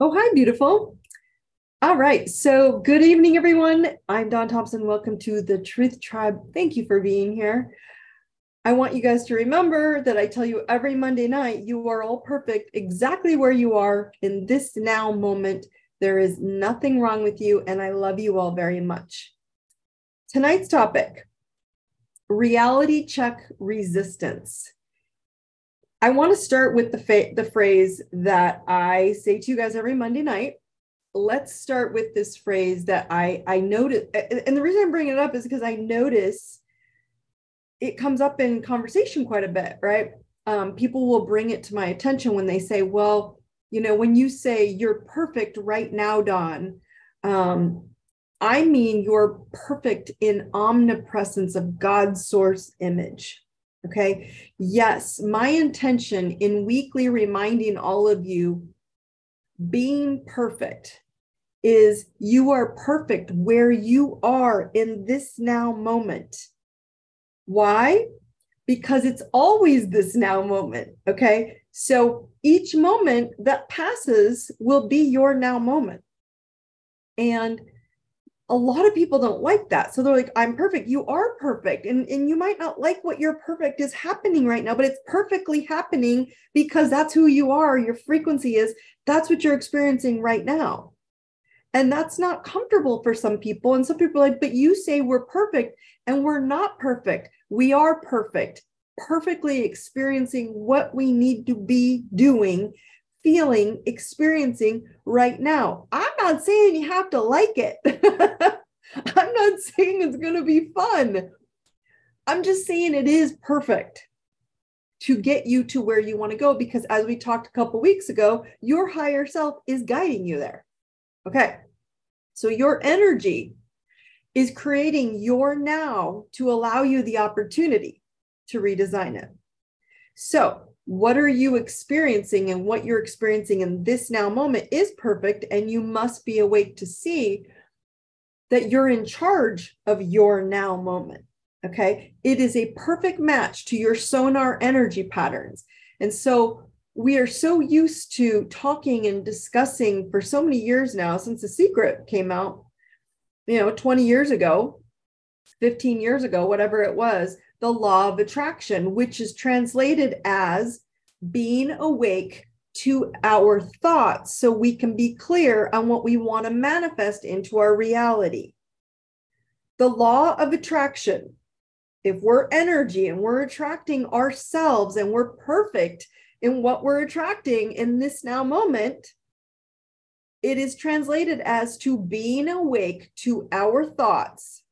Oh, hi, beautiful. All right. So, good evening, everyone. I'm Don Thompson. Welcome to the Truth Tribe. Thank you for being here. I want you guys to remember that I tell you every Monday night, you are all perfect exactly where you are in this now moment. There is nothing wrong with you, and I love you all very much. Tonight's topic reality check resistance. I want to start with the, fa- the phrase that I say to you guys every Monday night. Let's start with this phrase that I I notice, and the reason I'm bringing it up is because I notice it comes up in conversation quite a bit, right? Um, people will bring it to my attention when they say, "Well, you know, when you say you're perfect right now, Don, um, I mean you're perfect in omnipresence of God's source image." Okay. Yes, my intention in weekly reminding all of you being perfect is you are perfect where you are in this now moment. Why? Because it's always this now moment. Okay. So each moment that passes will be your now moment. And a lot of people don't like that. So they're like, I'm perfect. You are perfect. And, and you might not like what you're perfect is happening right now, but it's perfectly happening because that's who you are. Your frequency is that's what you're experiencing right now. And that's not comfortable for some people. And some people are like, but you say we're perfect and we're not perfect. We are perfect, perfectly experiencing what we need to be doing feeling, experiencing right now. I'm not saying you have to like it. I'm not saying it's going to be fun. I'm just saying it is perfect to get you to where you want to go because as we talked a couple weeks ago, your higher self is guiding you there. Okay. So your energy is creating your now to allow you the opportunity to redesign it. So what are you experiencing and what you're experiencing in this now moment is perfect and you must be awake to see that you're in charge of your now moment okay? It is a perfect match to your sonar energy patterns. And so we are so used to talking and discussing for so many years now since the secret came out you know 20 years ago 15 years ago whatever it was the law of attraction, which is translated as being awake to our thoughts so we can be clear on what we want to manifest into our reality. The law of attraction, if we're energy and we're attracting ourselves and we're perfect in what we're attracting in this now moment, it is translated as to being awake to our thoughts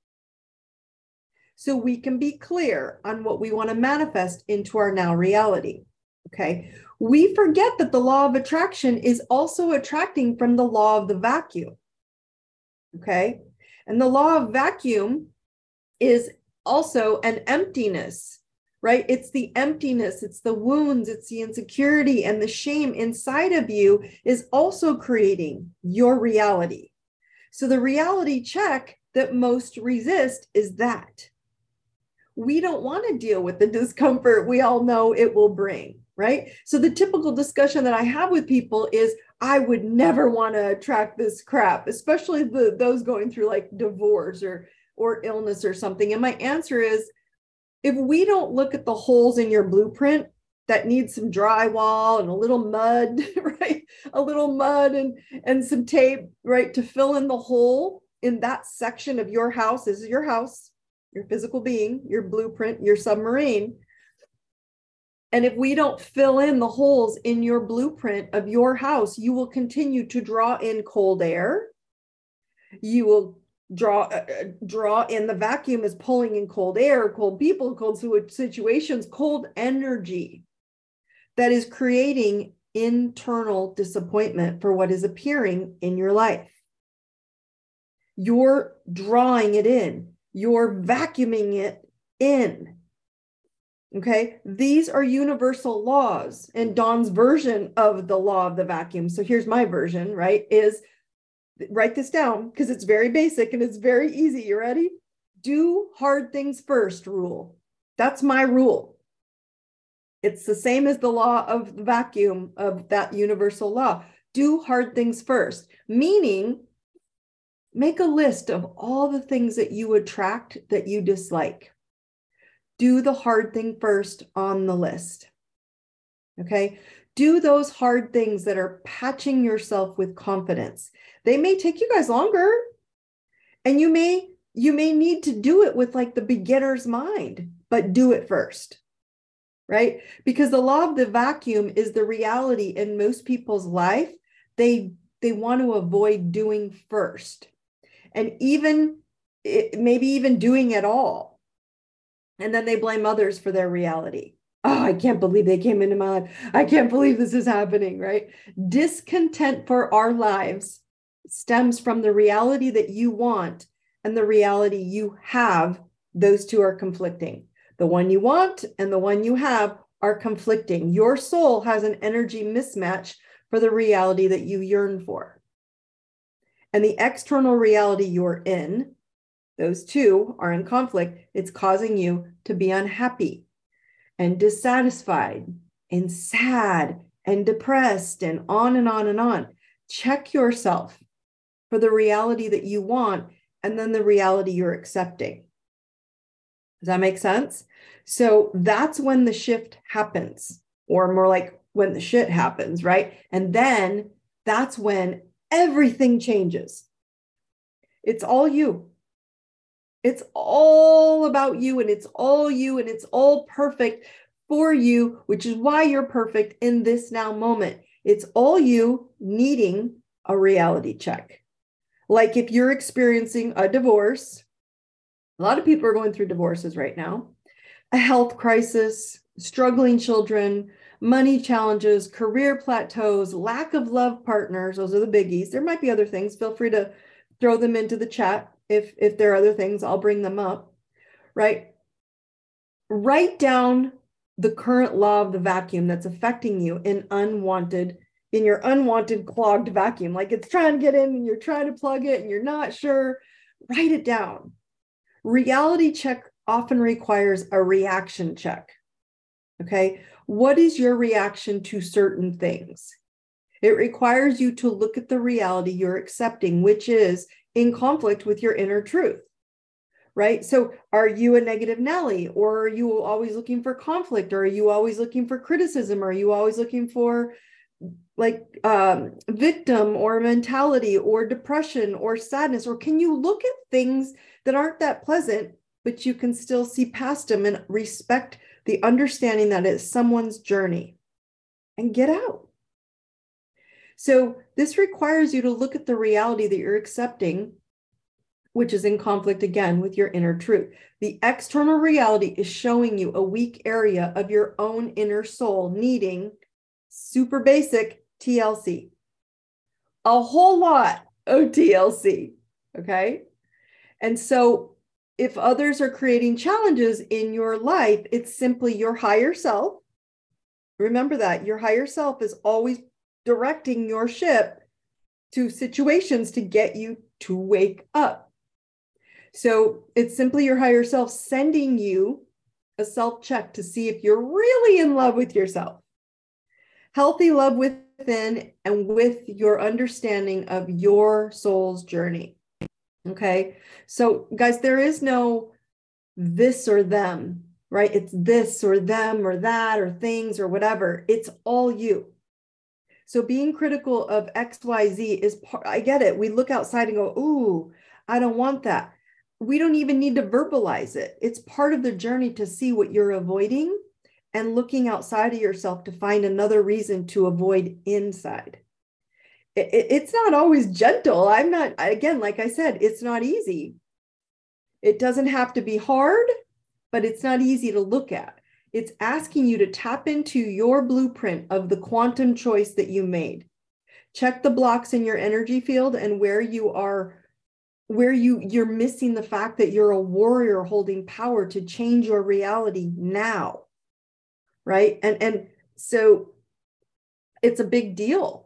so we can be clear on what we want to manifest into our now reality. Okay. We forget that the law of attraction is also attracting from the law of the vacuum. Okay. And the law of vacuum is also an emptiness, right? It's the emptiness, it's the wounds, it's the insecurity and the shame inside of you is also creating your reality. So the reality check that most resist is that we don't want to deal with the discomfort we all know it will bring, right? So the typical discussion that I have with people is I would never want to attract this crap, especially the those going through like divorce or or illness or something. And my answer is if we don't look at the holes in your blueprint that need some drywall and a little mud, right? A little mud and and some tape, right, to fill in the hole in that section of your house. This is your house your physical being, your blueprint, your submarine. And if we don't fill in the holes in your blueprint of your house, you will continue to draw in cold air. You will draw uh, uh draw in the vacuum is pulling in cold air, cold people, cold situations, cold energy that is creating internal disappointment for what is appearing in your life. You're drawing it in you're vacuuming it in. Okay, these are universal laws, and Don's version of the law of the vacuum. So here's my version, right? Is write this down because it's very basic and it's very easy. You ready? Do hard things first rule. That's my rule. It's the same as the law of the vacuum of that universal law. Do hard things first, meaning make a list of all the things that you attract that you dislike. Do the hard thing first on the list. Okay. Do those hard things that are patching yourself with confidence. They may take you guys longer and you may you may need to do it with like the beginner's mind, but do it first. Right? Because the law of the vacuum is the reality in most people's life. They they want to avoid doing first. And even eh, maybe even doing it all. And then they blame others for their reality oh, I can't believe they came into my life. I can't believe this is happening, right? Discontent for our lives stems from the reality that you want and the reality you have. Those two are conflicting. The one you want and the one you have are conflicting. Your soul has an energy mismatch for the reality that you yearn for. And the external reality you're in, those two are in conflict. It's causing you to be unhappy and dissatisfied and sad and depressed and on and on and on. Check yourself for the reality that you want and then the reality you're accepting. Does that make sense? So that's when the shift happens, or more like when the shit happens, right? And then that's when everything changes. It's all you. It's all about you and it's all you and it's all perfect for you, which is why you're perfect in this now moment. It's all you needing a reality check. Like if you're experiencing a divorce, a lot of people are going through divorces right now, a health crisis, struggling children, money challenges, career plateaus, lack of love partners. Those are the biggies. There might be other things. Feel free to throw them into the chat if if there are other things i'll bring them up right write down the current law of the vacuum that's affecting you in unwanted in your unwanted clogged vacuum like it's trying to get in and you're trying to plug it and you're not sure write it down reality check often requires a reaction check okay? What is your reaction to certain things? It requires you to look at the reality you're accepting which is in conflict with your inner truth right? So are you a negative nelly or are you always looking for conflict or are you always looking for criticism or are you always looking for like um, victim or mentality or depression or sadness? Or can you look at things that aren't that pleasant but you can still see past them and respect the understanding that it's someone's journey and get out so this requires you to look at the reality that you're accepting, which is in conflict again with your inner truth. The external reality is showing you a weak area of your own inner soul needing super basic TLC, a whole lot of TLC. Okay. And so if others are creating challenges in your life, it's simply your higher self. Remember that your higher self is always directing your ship to situations to get you to wake up. So it's simply your higher self sending you a self check to see if you're really in love with yourself. Healthy love within and with your understanding of your soul's journey. Okay. So, guys, there is no this or them, right? It's this or them or that or things or whatever. It's all you. So being critical of XYZ is part, I get it. We look outside and go, ooh, I don't want that. We don't even need to verbalize it. It's part of the journey to see what you're avoiding and looking outside of yourself to find another reason to avoid inside. It, it, it's not always gentle. I'm not, again, like I said, it's not easy. It doesn't have to be hard, but it's not easy to look at. It's asking you to tap into your blueprint of the quantum choice that you made. Check the blocks in your energy field and where you are where you you're missing the fact that you're a warrior holding power to change your reality now. Right? And and so it's a big deal.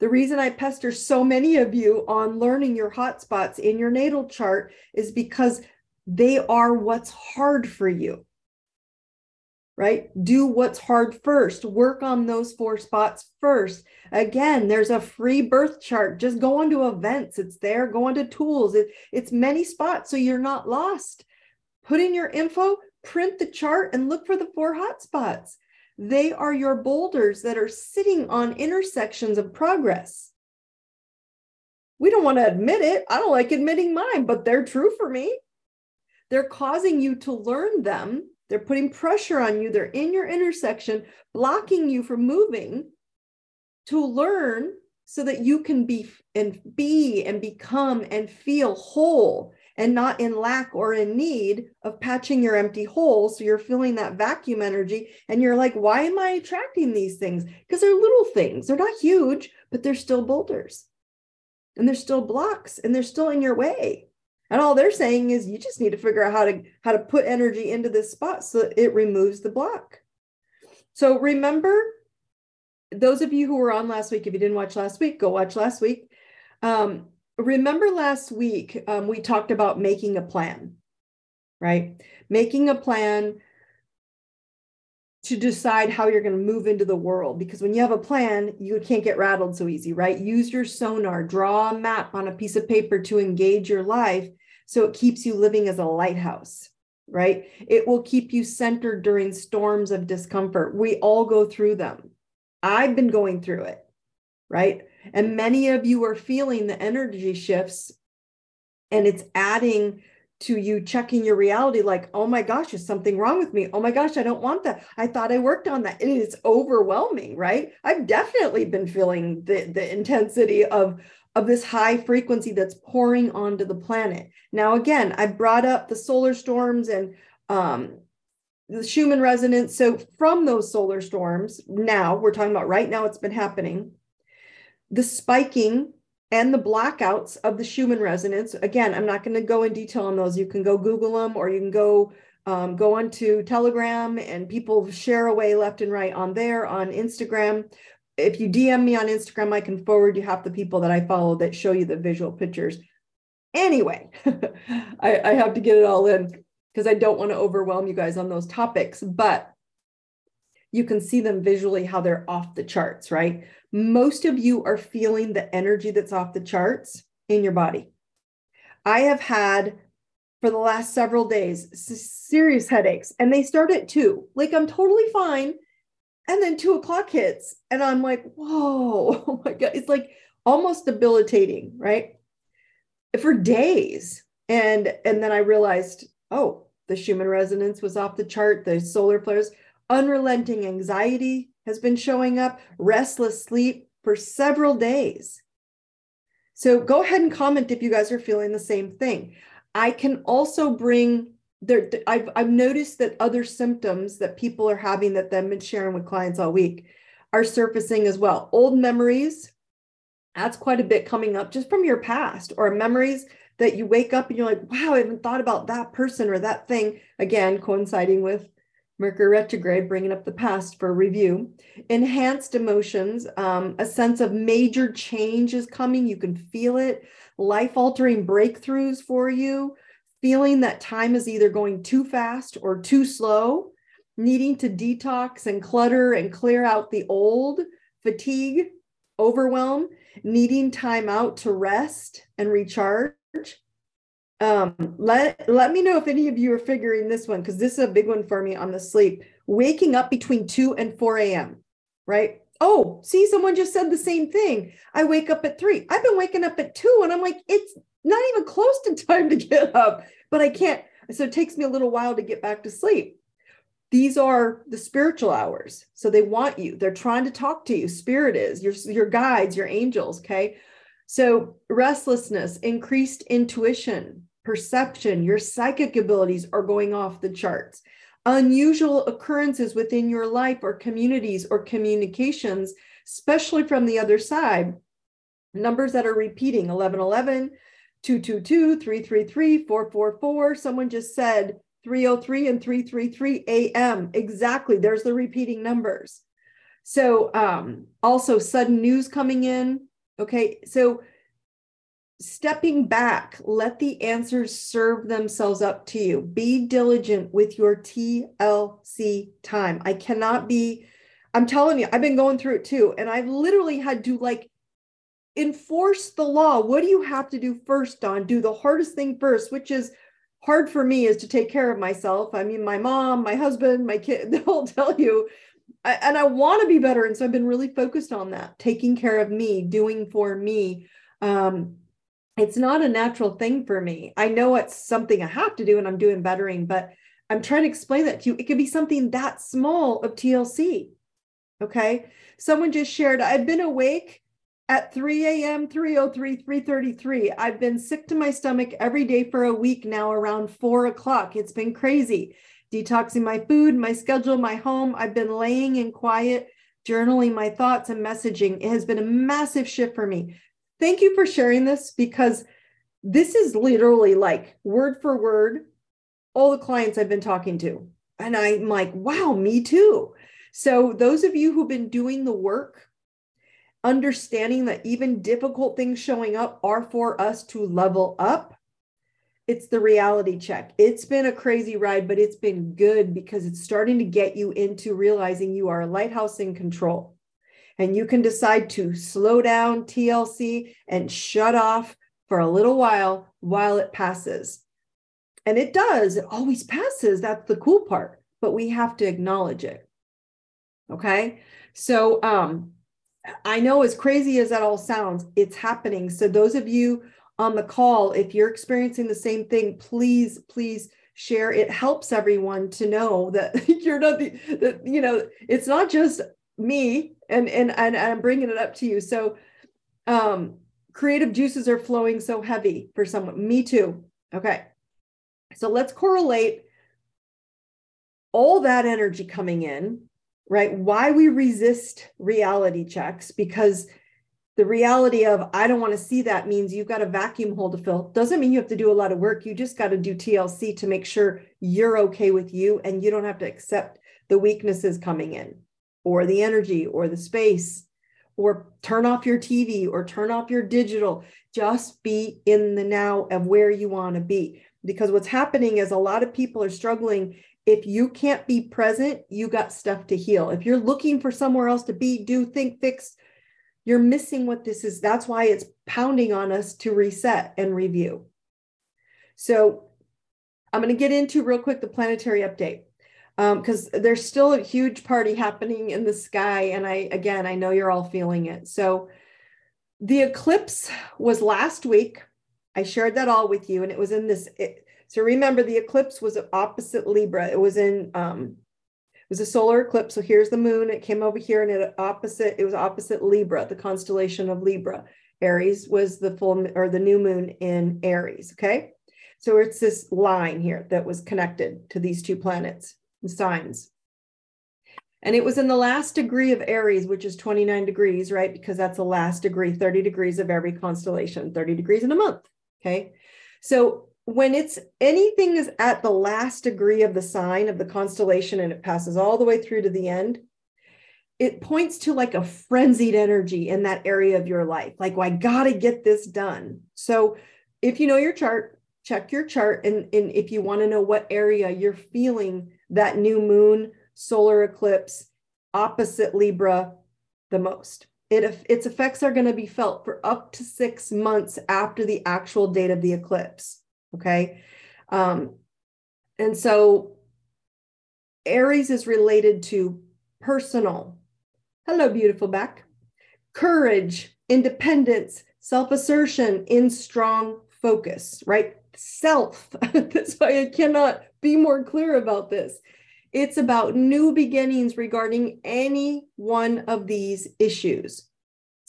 The reason I pester so many of you on learning your hotspots in your natal chart is because they are what's hard for you right? Do what's hard first. Work on those four spots first. Again, there's a free birth chart. Just go onto events. It's there. Go onto tools. It, it's many spots so you're not lost. Put in your info, print the chart, and look for the four hot spots. They are your boulders that are sitting on intersections of progress. We don't want to admit it. I don't like admitting mine, but they're true for me. They're causing you to learn them they're putting pressure on you. They're in your intersection, blocking you from moving to learn so that you can be and be and become and feel whole and not in lack or in need of patching your empty hole. So you're feeling that vacuum energy and you're like, why am I attracting these things? Because they're little things. They're not huge, but they're still boulders and they're still blocks and they're still in your way. And all they're saying is you just need to figure out how to how to put energy into this spot so it removes the block. So remember, those of you who were on last week, if you didn't watch last week, go watch last week. Um, remember last week um, we talked about making a plan, right? Making a plan to decide how you're going to move into the world because when you have a plan you can't get rattled so easy right use your sonar draw a map on a piece of paper to engage your life so it keeps you living as a lighthouse, right? It will keep you centered during storms of discomfort. We all go through them. I've been going through it, right? And many of you are feeling the energy shifts, and it's adding to you checking your reality like, oh my gosh, is something wrong with me? Oh my gosh, I don't want that. I thought I worked on that. And it's overwhelming, right? I've definitely been feeling the, the intensity of, of this high frequency that's pouring onto the planet. Now, again, I brought up the solar storms and um, the Schumann resonance. So, from those solar storms, now we're talking about right now, it's been happening. The spiking and the blackouts of the Schumann resonance. Again, I'm not going to go in detail on those. You can go Google them or you can go um, go onto Telegram and people share away left and right on there on Instagram if you DM me on Instagram, I can forward you half the people that I follow that show you the visual pictures. Anyway, I, I have to get it all in because I don't want to overwhelm you guys on those topics, but you can see them visually how they're off the charts, right? Most of you are feeling the energy that's off the charts in your body. I have had for the last several days serious headaches, and they start at two. Like I'm totally fine and then two o'clock hits, and I'm like, whoa, oh my God. It's like almost debilitating, right? For days. And and then I realized, oh, the Schumann resonance was off the chart, the solar flares, unrelenting anxiety has been showing up, restless sleep for several days. So go ahead and comment if you guys are feeling the same thing. I can also bring there I've I've noticed that other symptoms that people are having that they've been sharing with clients all week are surfacing as well. Old memories, that's quite a bit coming up just from your past or memories that you wake up and you're like, wow, I haven't thought about that person or that thing. Again, coinciding with Mercury retrograde, bringing up the past for review. Enhanced emotions, um, a sense of major change is coming. You can feel it. Life altering breakthroughs for you feeling that time is either going too fast or too slow, needing to detox and clutter and clear out the old, fatigue, overwhelm, needing time out to rest and recharge. Um, let let me know if any of you are figuring this one because this is a big one for me on the sleep. Waking up between 2 and 4 a.m. Right? Oh, see, someone just said the same thing. I wake up at three. I've been waking up at two, and I'm like, it's not even close to time to get up, but I can't. So it takes me a little while to get back to sleep. These are the spiritual hours. So they want you. They're trying to talk to you. Spirit is your, your guides, your angels. Okay. So restlessness, increased intuition, perception, your psychic abilities are going off the charts. Unusual occurrences within your life or communities or communications, especially from the other side. Numbers that are repeating 1111, 222, 333, 444. Someone just said 303 and 333 AM. Exactly. There's the repeating numbers. So, um, also sudden news coming in. Okay. So, stepping back, let the answers serve themselves up to you. Be diligent with your TLC time. I cannot be, I'm telling you, I've been going through it too. And I've literally had to like enforce the law. What do you have to do first, Don? Do the hardest thing first, which is hard for me is to take care of myself. I mean, my mom, my husband, my kid, they'll tell you. I, and I want to be better. And so I've been really focused on that, taking care of me, doing for me. Um, it's not a natural thing for me. I know it's something I have to do and I'm doing bettering, but I'm trying to explain that to you. It could be something that small of TLC. Okay. Someone just shared, I've been awake at 3 a.m., 303, 333. I've been sick to my stomach every day for a week now around four o'clock. It's been crazy. Detoxing my food, my schedule, my home. I've been laying in quiet, journaling my thoughts and messaging. It has been a massive shift for me thank you for sharing this because this is literally like word for word all the clients I've been talking to. And I'm like, wow, me too. So, those of you who've been doing the work, understanding that even difficult things showing up are for us to level up, it's the reality check. It's been a crazy ride, but it's been good because it's starting to get you into realizing you are a lighthouse in control and you can decide to slow down TLC and shut off for a little while while it passes. And it does, it always passes. That's the cool part, but we have to acknowledge it. Okay. So, um, I know as crazy as that all sounds, it's happening. So, those of you on the call, if you're experiencing the same thing, please, please share. It helps everyone to know that you're not the, that, you know, it's not just me and and and I'm bringing it up to you. So um creative juices are flowing so heavy for someone. Me too. Okay. So let's correlate all that energy coming in, right? Why we resist reality checks because the reality of I don't want to see that means you've got a vacuum hole to fill. Doesn't mean you have to do a lot of work. You just got to do TLC to make sure you're okay with you and you don't have to accept the weaknesses coming in or the energy or the space or turn off your TV or turn off your digital. Just be in the now of where you want to be. Because what's happening is a lot of people are struggling. If you can't be present, you got stuff to heal. If you're looking for somewhere else to be, do, think, fix, you're missing what this is. That's why it's pounding on us to reset and review. So I'm going to get into real quick the planetary update because um, there's still a huge party happening in the sky. And I, again, I know you're all feeling it. So the eclipse was last week. I shared that all with you, and it was in this. It, so remember, the eclipse was opposite Libra. It was in, um, it was a solar eclipse. So here's the moon. It came over here, and it opposite. It was opposite Libra, the constellation of Libra. Aries was the full or the new moon in Aries. Okay, so it's this line here that was connected to these two planets signs. And it was in the last degree of Aries, which is 29 degrees, right? Because that's the last degree, 30 degrees of every constellation, 30 degrees in a month. Okay. So when it's anything is at the last degree of the sign of the constellation and it passes all the way through to the end, it points to like a frenzied energy in that area of your life. Like, well, I got to get this done. So if you know your chart, check your chart. And, and if you want to know what area you're feeling that new moon solar eclipse opposite Libra the most. It, its effects are going to be felt for up to six months after the actual date of the eclipse. Okay. Um, and so Aries is related to personal. Hello, beautiful back. Courage, independence, self assertion in strong focus, right? Self. That's why I cannot be more clear about this. It's about new beginnings regarding any one of these issues.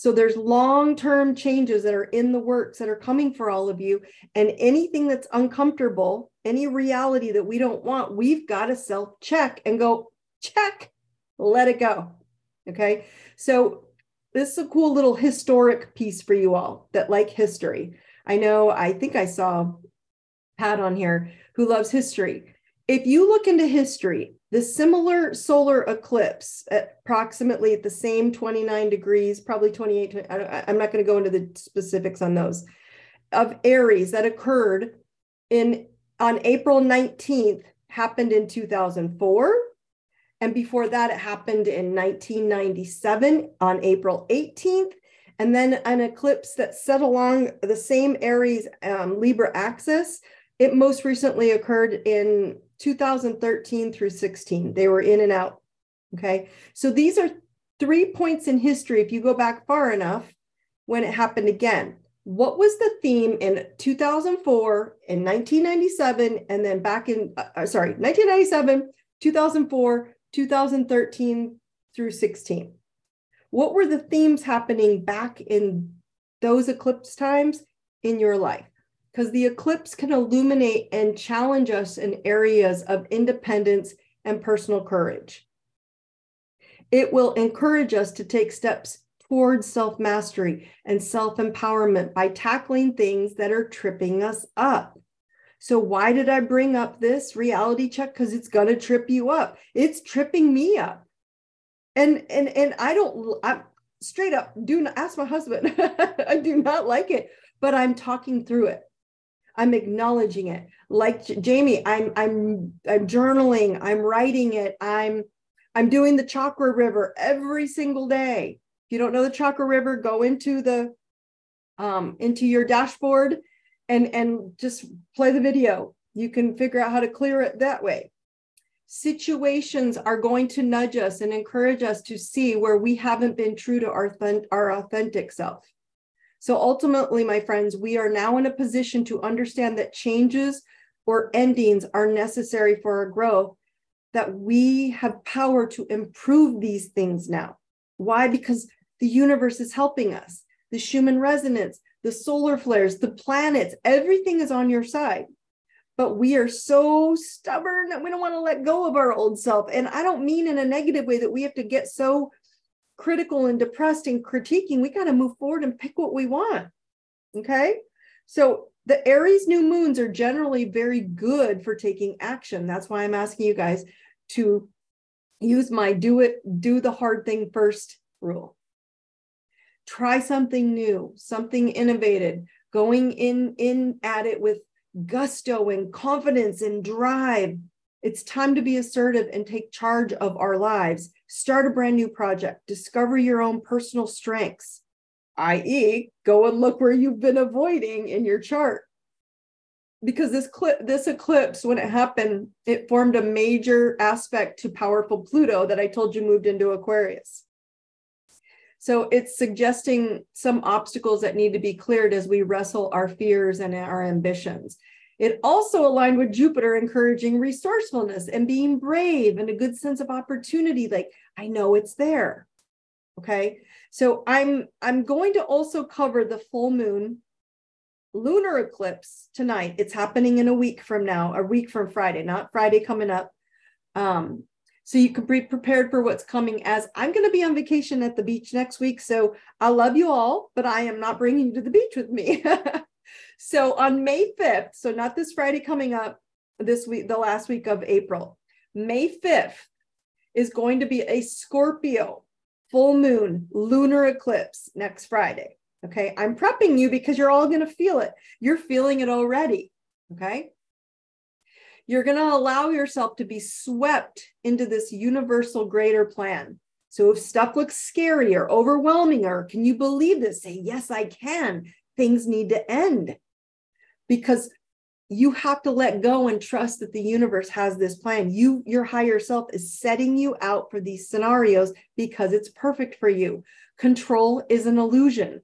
So there's long-term changes that are in the works that are coming for all of you and anything that's uncomfortable, any reality that we don't want, we've got to self-check and go check, let it go. Okay? So this is a cool little historic piece for you all that like history. I know I think I saw Pat on here who loves history. If you look into history, the similar solar eclipse at approximately at the same 29 degrees, probably 28, I, am not going to go into the specifics on those. of Aries that occurred in on April 19th happened in 2004. And before that, it happened in 1997 on April 18th. And then an eclipse that set along the same Aries um, Libra axis. It most recently occurred in 2013 through 16. They were in and out. Okay. So these are three points in history, if you go back far enough, when it happened again. What was the theme in 2004, in 1997, and then back in, uh, uh sorry, 1997, 2004, 2013 through 16? What were the themes happening back in those eclipse times in your life? Because the eclipse can illuminate and challenge us in areas of independence and personal courage. It will encourage us to take steps towards self mastery and self empowerment by tackling things that are tripping us up. So, why did I bring up this reality check? Because it's going to trip you up. It's tripping me up. And, and, and I don't, I'm straight up, do not ask my husband. I do not like it, but I'm talking through it. I'm acknowledging it. Like Jamie, I'm, I'm, I'm journaling, I'm writing it, I'm, I'm doing the chakra river every single day. If you don't know the chakra river, go into the um, into your dashboard and and just play the video. You can figure out how to clear it that way. Situations are going to nudge us and encourage us to see where we haven't been true to our, our authentic self. So ultimately, my friends, we are now in a position to understand that changes or endings are necessary for our growth that we have power to improve these things now. Why? Because the universe is helping us. The Schumann resonance, the solar flares, the planets, everything is on your side. But we are so stubborn that we don't want to let go of our old self. And I don't mean in a negative way that we have to get so critical and depressed and critiquing. We got to move forward and pick what we want. Okay. So the Aries new moons are generally very good for taking action. That's why I'm asking you guys to use my do it, do the hard thing first rule. Try something new, something innovative, going in, in at it with gusto and confidence and drive. It's time to be assertive and take charge of our lives. Start a brand new project, discover your own personal strengths, i.e., go and look where you've been avoiding in your chart because this clip this eclipse when it happened it formed a major aspect to powerful pluto that i told you moved into aquarius so it's suggesting some obstacles that need to be cleared as we wrestle our fears and our ambitions it also aligned with jupiter encouraging resourcefulness and being brave and a good sense of opportunity like i know it's there okay so i'm i'm going to also cover the full moon lunar eclipse tonight. It's happening in a week from now, a week from Friday, not Friday coming up. Um, so you can be prepared for what's coming as I'm going to be on vacation at the beach next week. So I love you all, but I am not bringing you to the beach with me. so on May 5th, so not this Friday coming up, this week, the last week of April, May 5th is going to be a Scorpio full moon lunar eclipse next Friday. Okay. I'm prepping you because you're all going to feel it. You're feeling it already. Okay. You're going to allow yourself to be swept into this universal greater plan. So if stuff looks scary or overwhelming, or can you believe this? Say, yes, I can. Things need to end because you have to let go and trust that the universe has this plan. You, your higher self, is setting you out for these scenarios because it's perfect for you. Control is an illusion.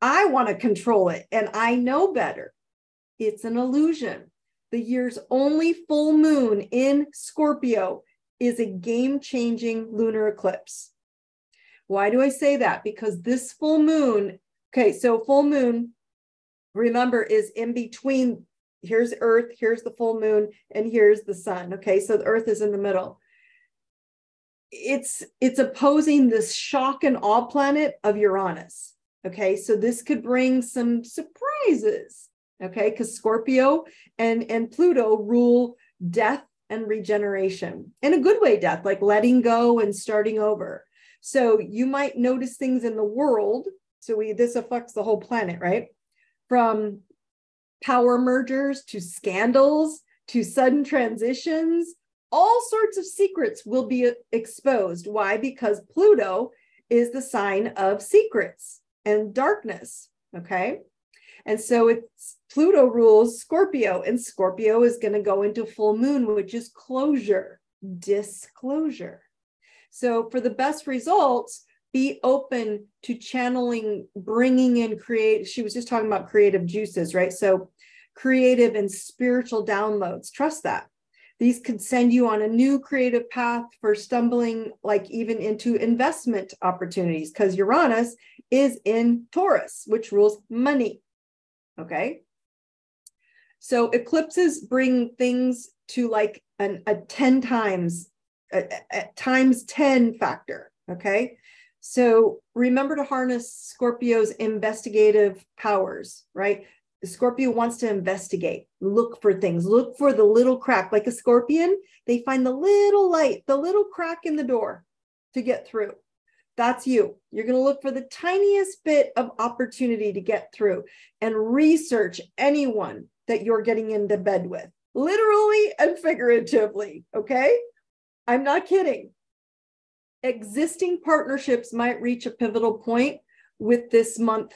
I want to control it and I know better. It's an illusion. The year's only full moon in Scorpio is a game changing lunar eclipse. Why do I say that? Because this full moon, okay, so full moon, remember, is in between. Here's Earth, here's the full moon, and here's the sun. Okay, so the Earth is in the middle. It's it's opposing this shock and awe planet of Uranus. Okay, so this could bring some surprises. Okay, because Scorpio and, and Pluto rule death and regeneration in a good way, death, like letting go and starting over. So you might notice things in the world. So we this affects the whole planet, right? from power mergers to scandals to sudden transitions. All sorts of secrets will be exposed. Why? Because Pluto is the sign of secrets and darkness. Okay. And so it's Pluto rules Scorpio, and Scorpio is going to go into full moon, which is closure, disclosure. So, for the best results, be open to channeling, bringing in create. She was just talking about creative juices, right? So, creative and spiritual downloads. Trust that. These could send you on a new creative path for stumbling, like even into investment opportunities, because Uranus is in Taurus, which rules money. Okay. So eclipses bring things to like an, a 10 times, a, a times 10 factor. Okay. So remember to harness Scorpio's investigative powers, right? Scorpio wants to investigate, look for things, look for the little crack. Like a scorpion, they find the little light, the little crack in the door to get through. That's you. You're going to look for the tiniest bit of opportunity to get through and research anyone that you're getting into bed with, literally and figuratively. Okay. I'm not kidding. Existing partnerships might reach a pivotal point with this month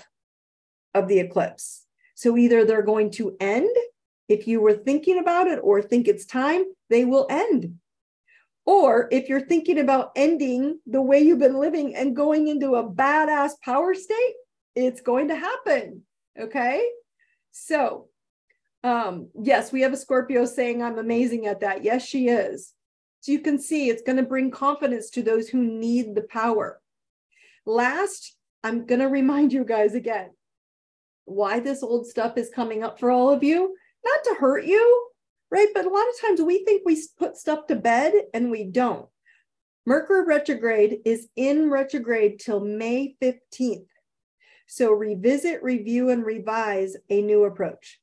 of the eclipse. So either they're going to end if you were thinking about it or think it's time, they will end. Or if you're thinking about ending the way you've been living and going into a badass power state, it's going to happen. Okay. So, um, yes, we have a Scorpio saying, I'm amazing at that. Yes, she is. So you can see it's going to bring confidence to those who need the power. Last, I'm going to remind you guys again why this old stuff is coming up for all of you, not to hurt you, right? But a lot of times we think we put stuff to bed and we don't. Mercury retrograde is in retrograde till May 15th. So revisit, review, and revise a new approach.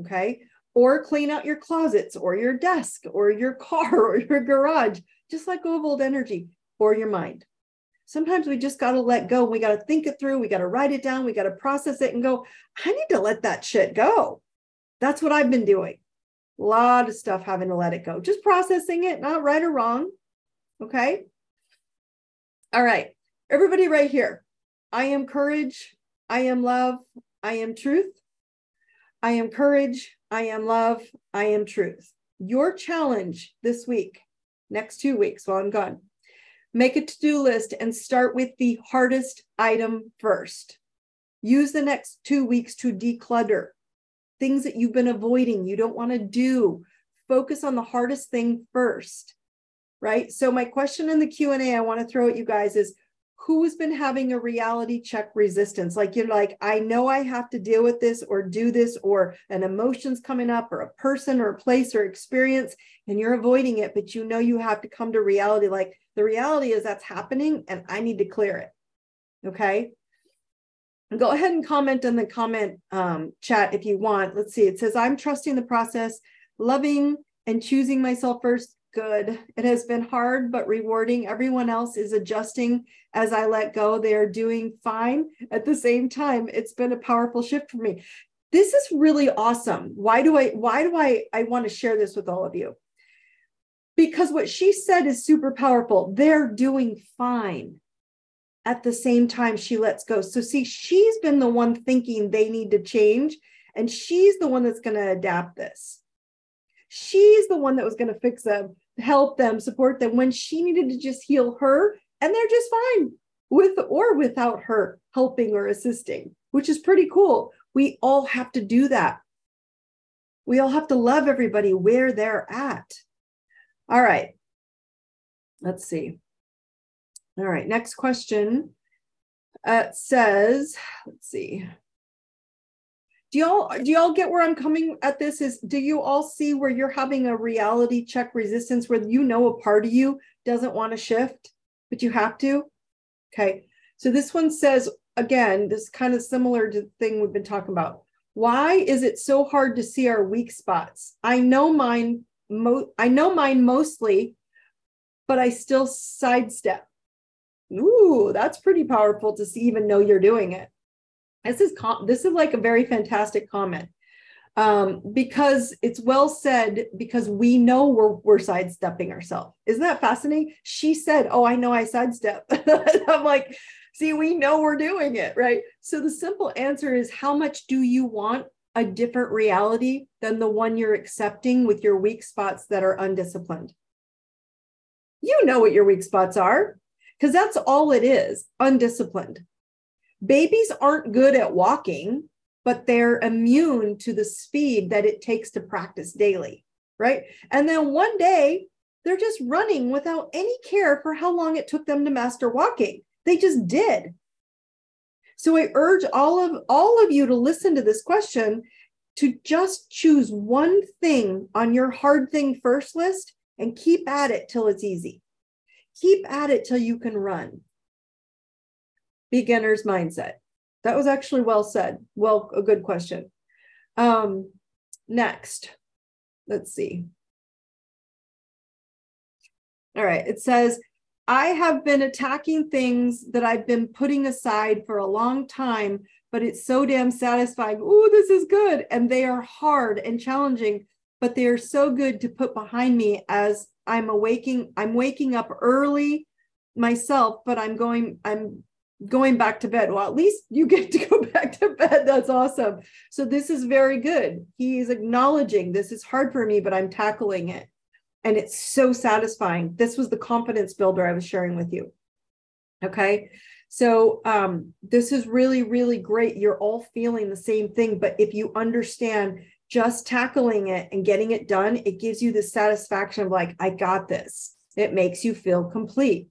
Okay. Or clean out your closets or your desk or your car or your garage. Just let go of old energy or your mind. Sometimes we just got to let go. We got to think it through. We got to write it down. We got to process it and go, I need to let that shit go. That's what I've been doing. A lot of stuff having to let it go, just processing it, not right or wrong. Okay. All right. Everybody, right here. I am courage. I am love. I am truth. I am courage. I am love. I am truth. Your challenge this week, next two weeks while I'm gone, make a to do list and start with the hardest item first. Use the next two weeks to declutter things that you've been avoiding, you don't want to do. Focus on the hardest thing first, right? So my question in the Q&A I want to throw at you guys is who's been having a reality check resistance? Like you're like, I know I have to deal with this or do this, or an emotion's coming up, or a person or a place or experience, and you're avoiding it, but you know you have to come to reality. Like the reality is that's happening and I need to clear it. Okay go ahead and comment in the comment um, chat if you want. Let's see. It says, I'm trusting the process, loving and choosing myself first. Good. It has been hard, but rewarding. Everyone else is adjusting as I let go. They are doing fine. At the same time, it's been a powerful shift for me. This is really awesome. Why do I, why do I, I want to share this with all of you? Because what she said is super powerful. They're doing fine at the same time she lets go. So, see, she's been the one thinking they need to change, and she's the one that's going to adapt this. She's the one that was going to fix them, help them, support them when she needed to just heal her, and they're just fine with or without her helping or assisting, which is pretty cool. We all have to do that. We all have to love everybody where they're at. All right. Let's see. All right, next question uh, says, let's see. Do y'all do y'all get where I'm coming at this? Is do you all see where you're having a reality check resistance where you know a part of you doesn't want to shift, but you have to? Okay. So this one says again, this kind of similar to the thing we've been talking about. Why is it so hard to see our weak spots? I know mine mo- I know mine mostly, but I still sidestep. Ooh, that's pretty powerful to see, even know you're doing it. This is com- this is like a very fantastic comment um, because it's well said because we know we're we're sidestepping ourselves. Isn't that fascinating? She said, "Oh, I know I sidestep." I'm like, see, we know we're doing it, right? So the simple answer is, how much do you want a different reality than the one you're accepting with your weak spots that are undisciplined? You know what your weak spots are because that's all it is undisciplined. Babies aren't good at walking, but they're immune to the speed that it takes to practice daily, right? And then one day they're just running without any care for how long it took them to master walking. They just did. So I urge all of all of you to listen to this question to just choose one thing on your hard thing first list and keep at it till it's easy. Keep at it till you can run. Beginner's mindset. That was actually well said. Well, a good question. Um, next, let's see. All right, it says, I have been attacking things that I've been putting aside for a long time, but it's so damn satisfying. Oh, this is good. And they are hard and challenging, but they are so good to put behind me as I'm awaking, I'm waking up early myself, but I'm going, I'm going back to bed. Well, at least you get to go back to bed. That's awesome. So this is very good. He's acknowledging this is hard for me, but I'm tackling it. And it's so satisfying. This was the confidence builder I was sharing with you. Okay. So um, this is really, really great. You're all feeling the same thing. But if you understand just tackling it and getting it done, it gives you the satisfaction of like, I got this. It makes you feel complete.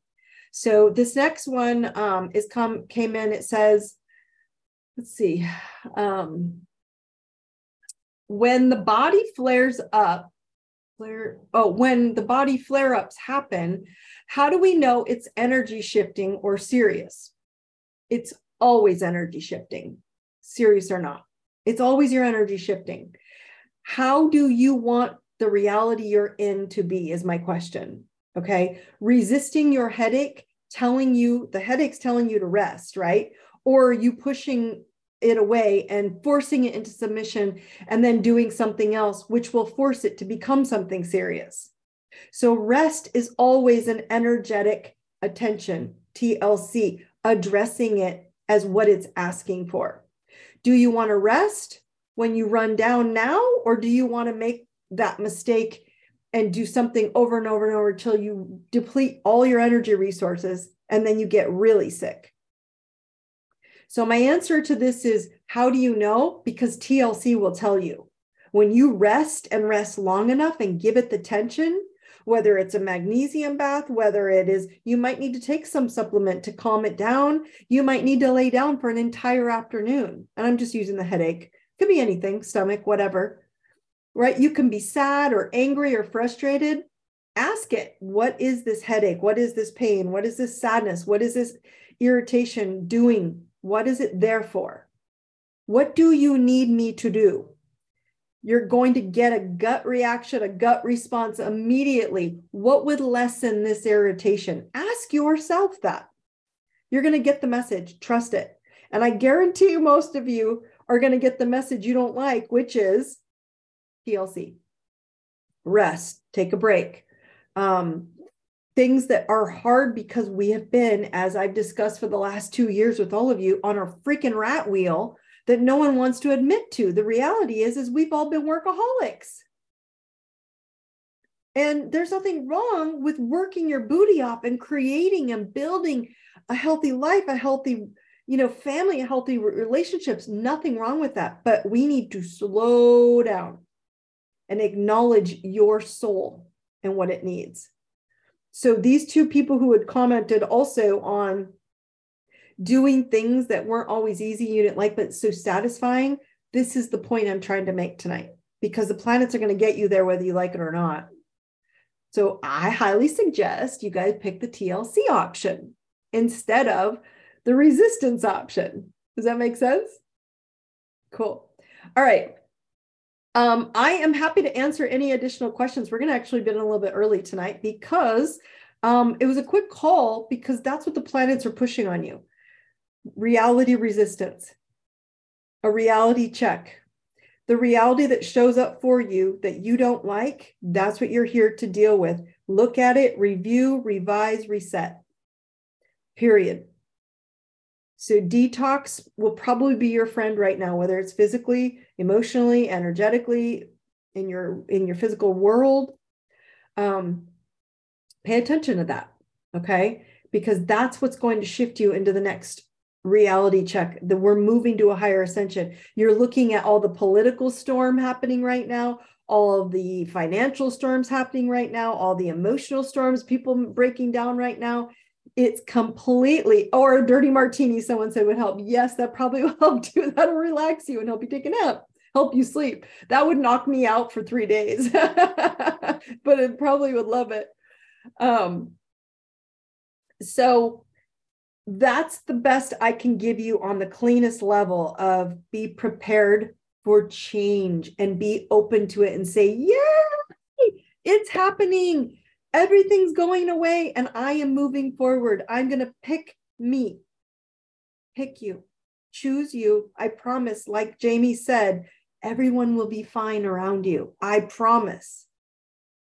So this next one um, is come came in. It says, let's see, um, when the body flares up, flare. Oh, when the body flare ups happen, how do we know it's energy shifting or serious? It's always energy shifting, serious or not. It's always your energy shifting. How do you want the reality you're in to be? Is my question. Okay. Resisting your headache, telling you, the headache's telling you to rest, right? Or you pushing it away and forcing it into submission and then doing something else, which will force it to become something serious. So, rest is always an energetic attention, TLC, addressing it as what it's asking for. Do you want to rest when you run down now, or do you want to make that mistake and do something over and over and over until you deplete all your energy resources and then you get really sick. So, my answer to this is how do you know? Because TLC will tell you. When you rest and rest long enough and give it the tension, whether it's a magnesium bath, whether it is you might need to take some supplement to calm it down, you might need to lay down for an entire afternoon. And I'm just using the headache, could be anything, stomach, whatever right? You can be sad or angry or frustrated. Ask it, what is this headache? What is this pain? What is this sadness? What is this irritation doing? What is it there for? What do you need me to do? You're going to get a gut reaction, a gut response immediately. What would lessen this irritation? Ask yourself that. You're going to get the message. Trust it. And I guarantee you, most of you are going to get the message you don't like, which is TLC. Rest, take a break. Um, things that are hard because we have been, as I've discussed for the last two years with all of you, on a freaking rat wheel that no one wants to admit to. The reality is, is we've all been workaholics. And there's nothing wrong with working your booty off and creating and building a healthy life, a healthy, you know, family, healthy relationships. Nothing wrong with that. But we need to slow down and acknowledge your soul and what it needs. So these two people who had commented also on doing things that weren't always easy, you didn't like, but so satisfying. This is the point I'm trying to make tonight because the planets are going to get you there whether you like it or not. So I highly suggest you guys pick the TLC option instead of the resistance option. Does that make sense? Cool. All right. Um, I am happy to answer any additional questions. We're going to actually be in a little bit early tonight because um, it was a quick call because that's what the planets are pushing on you reality resistance. a reality check. The reality that shows up for you that you don't like, that's what you're here to deal with. Look at it, review, revise, reset. Period. So detox will probably be your friend right now, whether it's physically, emotionally, energetically, in your in your physical world. Um, pay attention to that, okay? Because that's what's going to shift you into the next reality check. That we're moving to a higher ascension. You're looking at all the political storm happening right now, all of the financial storms happening right now, all the emotional storms, people breaking down right now it's completely or a dirty martini someone said would help. Yes that probably will help too. That'll relax you and help you take a nap help you sleep. That would knock me out for three days but it probably would love it. Um so that's the best i can give you on the cleanest level of be prepared for change and be open to it and say yeah it's happening Everything's going away and I am moving forward. I'm going to pick me, pick you, choose you. I promise, like Jamie said, everyone will be fine around you. I promise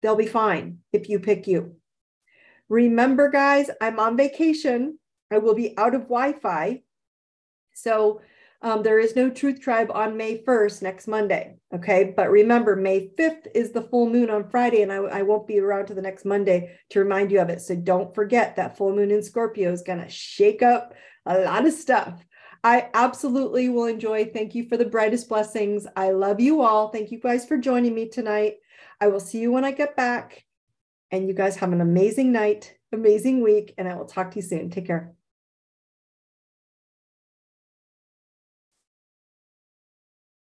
they'll be fine if you pick you. Remember, guys, I'm on vacation. I will be out of Wi Fi. So um, there is no Truth Tribe on May 1st, next Monday. Okay. But remember, May 5th is the full moon on Friday, and I, I won't be around to the next Monday to remind you of it. So don't forget that full moon in Scorpio is going to shake up a lot of stuff. I absolutely will enjoy. Thank you for the brightest blessings. I love you all. Thank you guys for joining me tonight. I will see you when I get back. And you guys have an amazing night, amazing week, and I will talk to you soon. Take care.